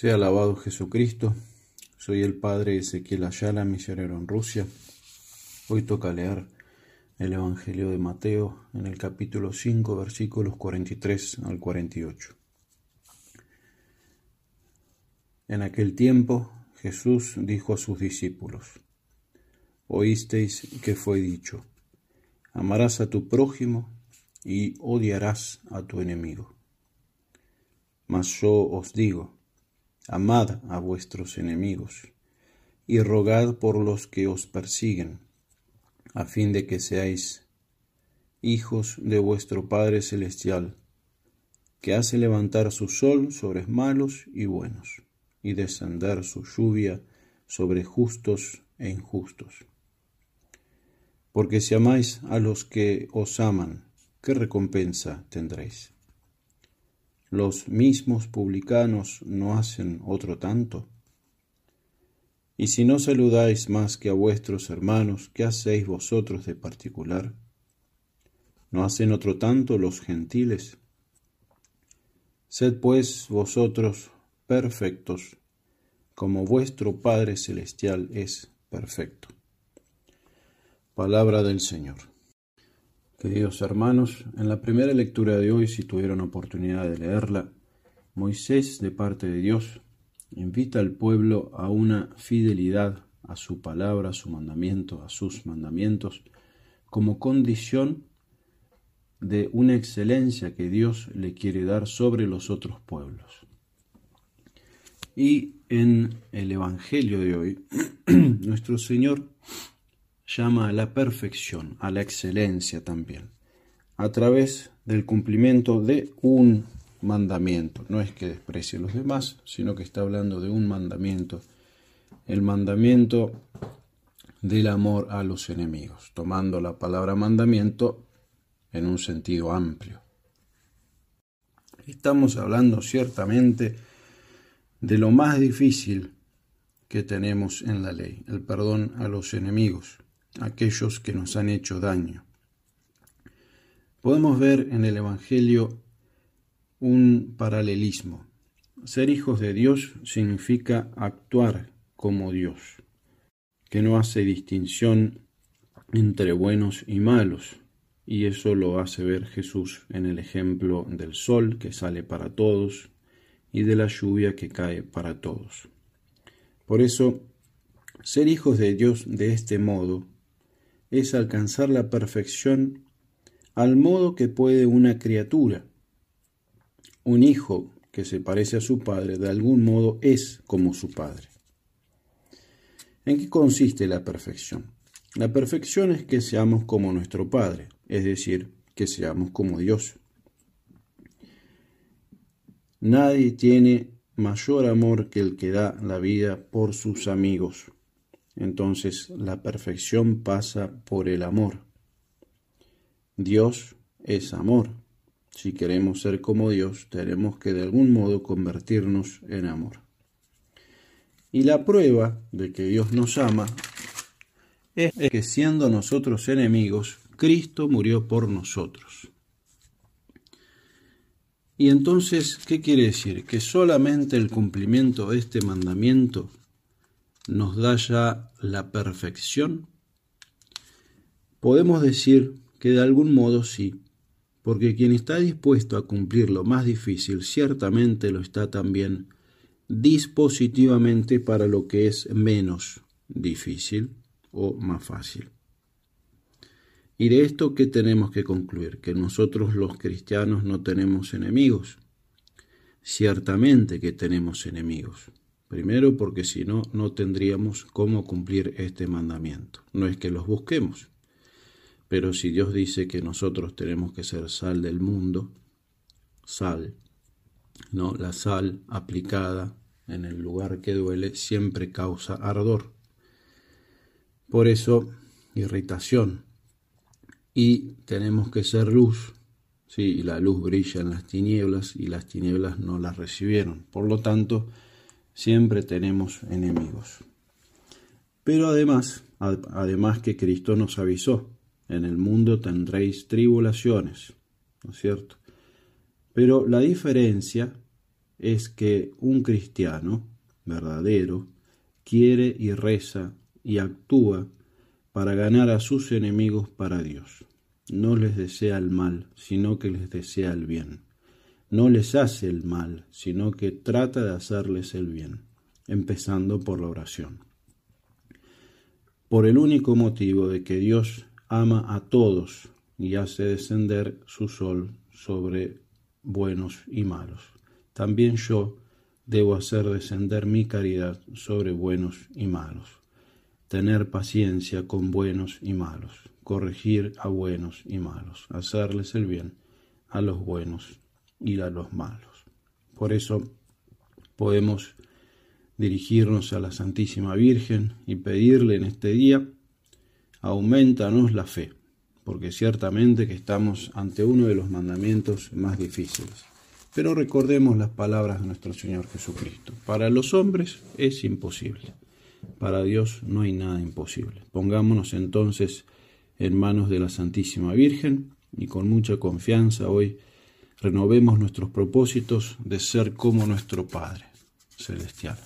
Sea alabado Jesucristo. Soy el padre Ezequiel Ayala, misionero en Rusia. Hoy toca leer el Evangelio de Mateo en el capítulo 5, versículos 43 al 48. En aquel tiempo Jesús dijo a sus discípulos, Oísteis que fue dicho, amarás a tu prójimo y odiarás a tu enemigo. Mas yo os digo, amad a vuestros enemigos, y rogad por los que os persiguen, a fin de que seáis hijos de vuestro Padre Celestial, que hace levantar su sol sobre malos y buenos, y descender su lluvia sobre justos e injustos. Porque si amáis a los que os aman, ¿qué recompensa tendréis? Los mismos publicanos no hacen otro tanto? Y si no saludáis más que a vuestros hermanos, ¿qué hacéis vosotros de particular? ¿No hacen otro tanto los gentiles? Sed pues vosotros perfectos, como vuestro Padre Celestial es perfecto. Palabra del Señor. Queridos hermanos, en la primera lectura de hoy, si tuvieron oportunidad de leerla, Moisés, de parte de Dios, invita al pueblo a una fidelidad a su palabra, a su mandamiento, a sus mandamientos, como condición de una excelencia que Dios le quiere dar sobre los otros pueblos. Y en el Evangelio de hoy, nuestro Señor llama a la perfección, a la excelencia también, a través del cumplimiento de un mandamiento. No es que desprecie a los demás, sino que está hablando de un mandamiento, el mandamiento del amor a los enemigos, tomando la palabra mandamiento en un sentido amplio. Estamos hablando ciertamente de lo más difícil que tenemos en la ley, el perdón a los enemigos aquellos que nos han hecho daño. Podemos ver en el Evangelio un paralelismo. Ser hijos de Dios significa actuar como Dios, que no hace distinción entre buenos y malos, y eso lo hace ver Jesús en el ejemplo del sol que sale para todos y de la lluvia que cae para todos. Por eso, ser hijos de Dios de este modo es alcanzar la perfección al modo que puede una criatura. Un hijo que se parece a su padre de algún modo es como su padre. ¿En qué consiste la perfección? La perfección es que seamos como nuestro Padre, es decir, que seamos como Dios. Nadie tiene mayor amor que el que da la vida por sus amigos. Entonces la perfección pasa por el amor. Dios es amor. Si queremos ser como Dios, tenemos que de algún modo convertirnos en amor. Y la prueba de que Dios nos ama es que siendo nosotros enemigos, Cristo murió por nosotros. Y entonces, ¿qué quiere decir? Que solamente el cumplimiento de este mandamiento nos da ya la perfección? Podemos decir que de algún modo sí, porque quien está dispuesto a cumplir lo más difícil ciertamente lo está también dispositivamente para lo que es menos difícil o más fácil. Y de esto que tenemos que concluir, que nosotros los cristianos no tenemos enemigos. Ciertamente que tenemos enemigos, Primero porque si no, no tendríamos cómo cumplir este mandamiento. No es que los busquemos, pero si Dios dice que nosotros tenemos que ser sal del mundo, sal, no, la sal aplicada en el lugar que duele siempre causa ardor. Por eso, irritación. Y tenemos que ser luz. Sí, la luz brilla en las tinieblas y las tinieblas no las recibieron. Por lo tanto, siempre tenemos enemigos. Pero además, además que Cristo nos avisó, en el mundo tendréis tribulaciones, ¿no es cierto? Pero la diferencia es que un cristiano verdadero quiere y reza y actúa para ganar a sus enemigos para Dios. No les desea el mal, sino que les desea el bien. No les hace el mal, sino que trata de hacerles el bien, empezando por la oración. Por el único motivo de que Dios ama a todos y hace descender su sol sobre buenos y malos. También yo debo hacer descender mi caridad sobre buenos y malos, tener paciencia con buenos y malos, corregir a buenos y malos, hacerles el bien a los buenos y a los malos. Por eso podemos dirigirnos a la Santísima Virgen y pedirle en este día, aumentanos la fe, porque ciertamente que estamos ante uno de los mandamientos más difíciles. Pero recordemos las palabras de nuestro Señor Jesucristo. Para los hombres es imposible. Para Dios no hay nada imposible. Pongámonos entonces en manos de la Santísima Virgen y con mucha confianza hoy renovemos nuestros propósitos de ser como nuestro Padre Celestial.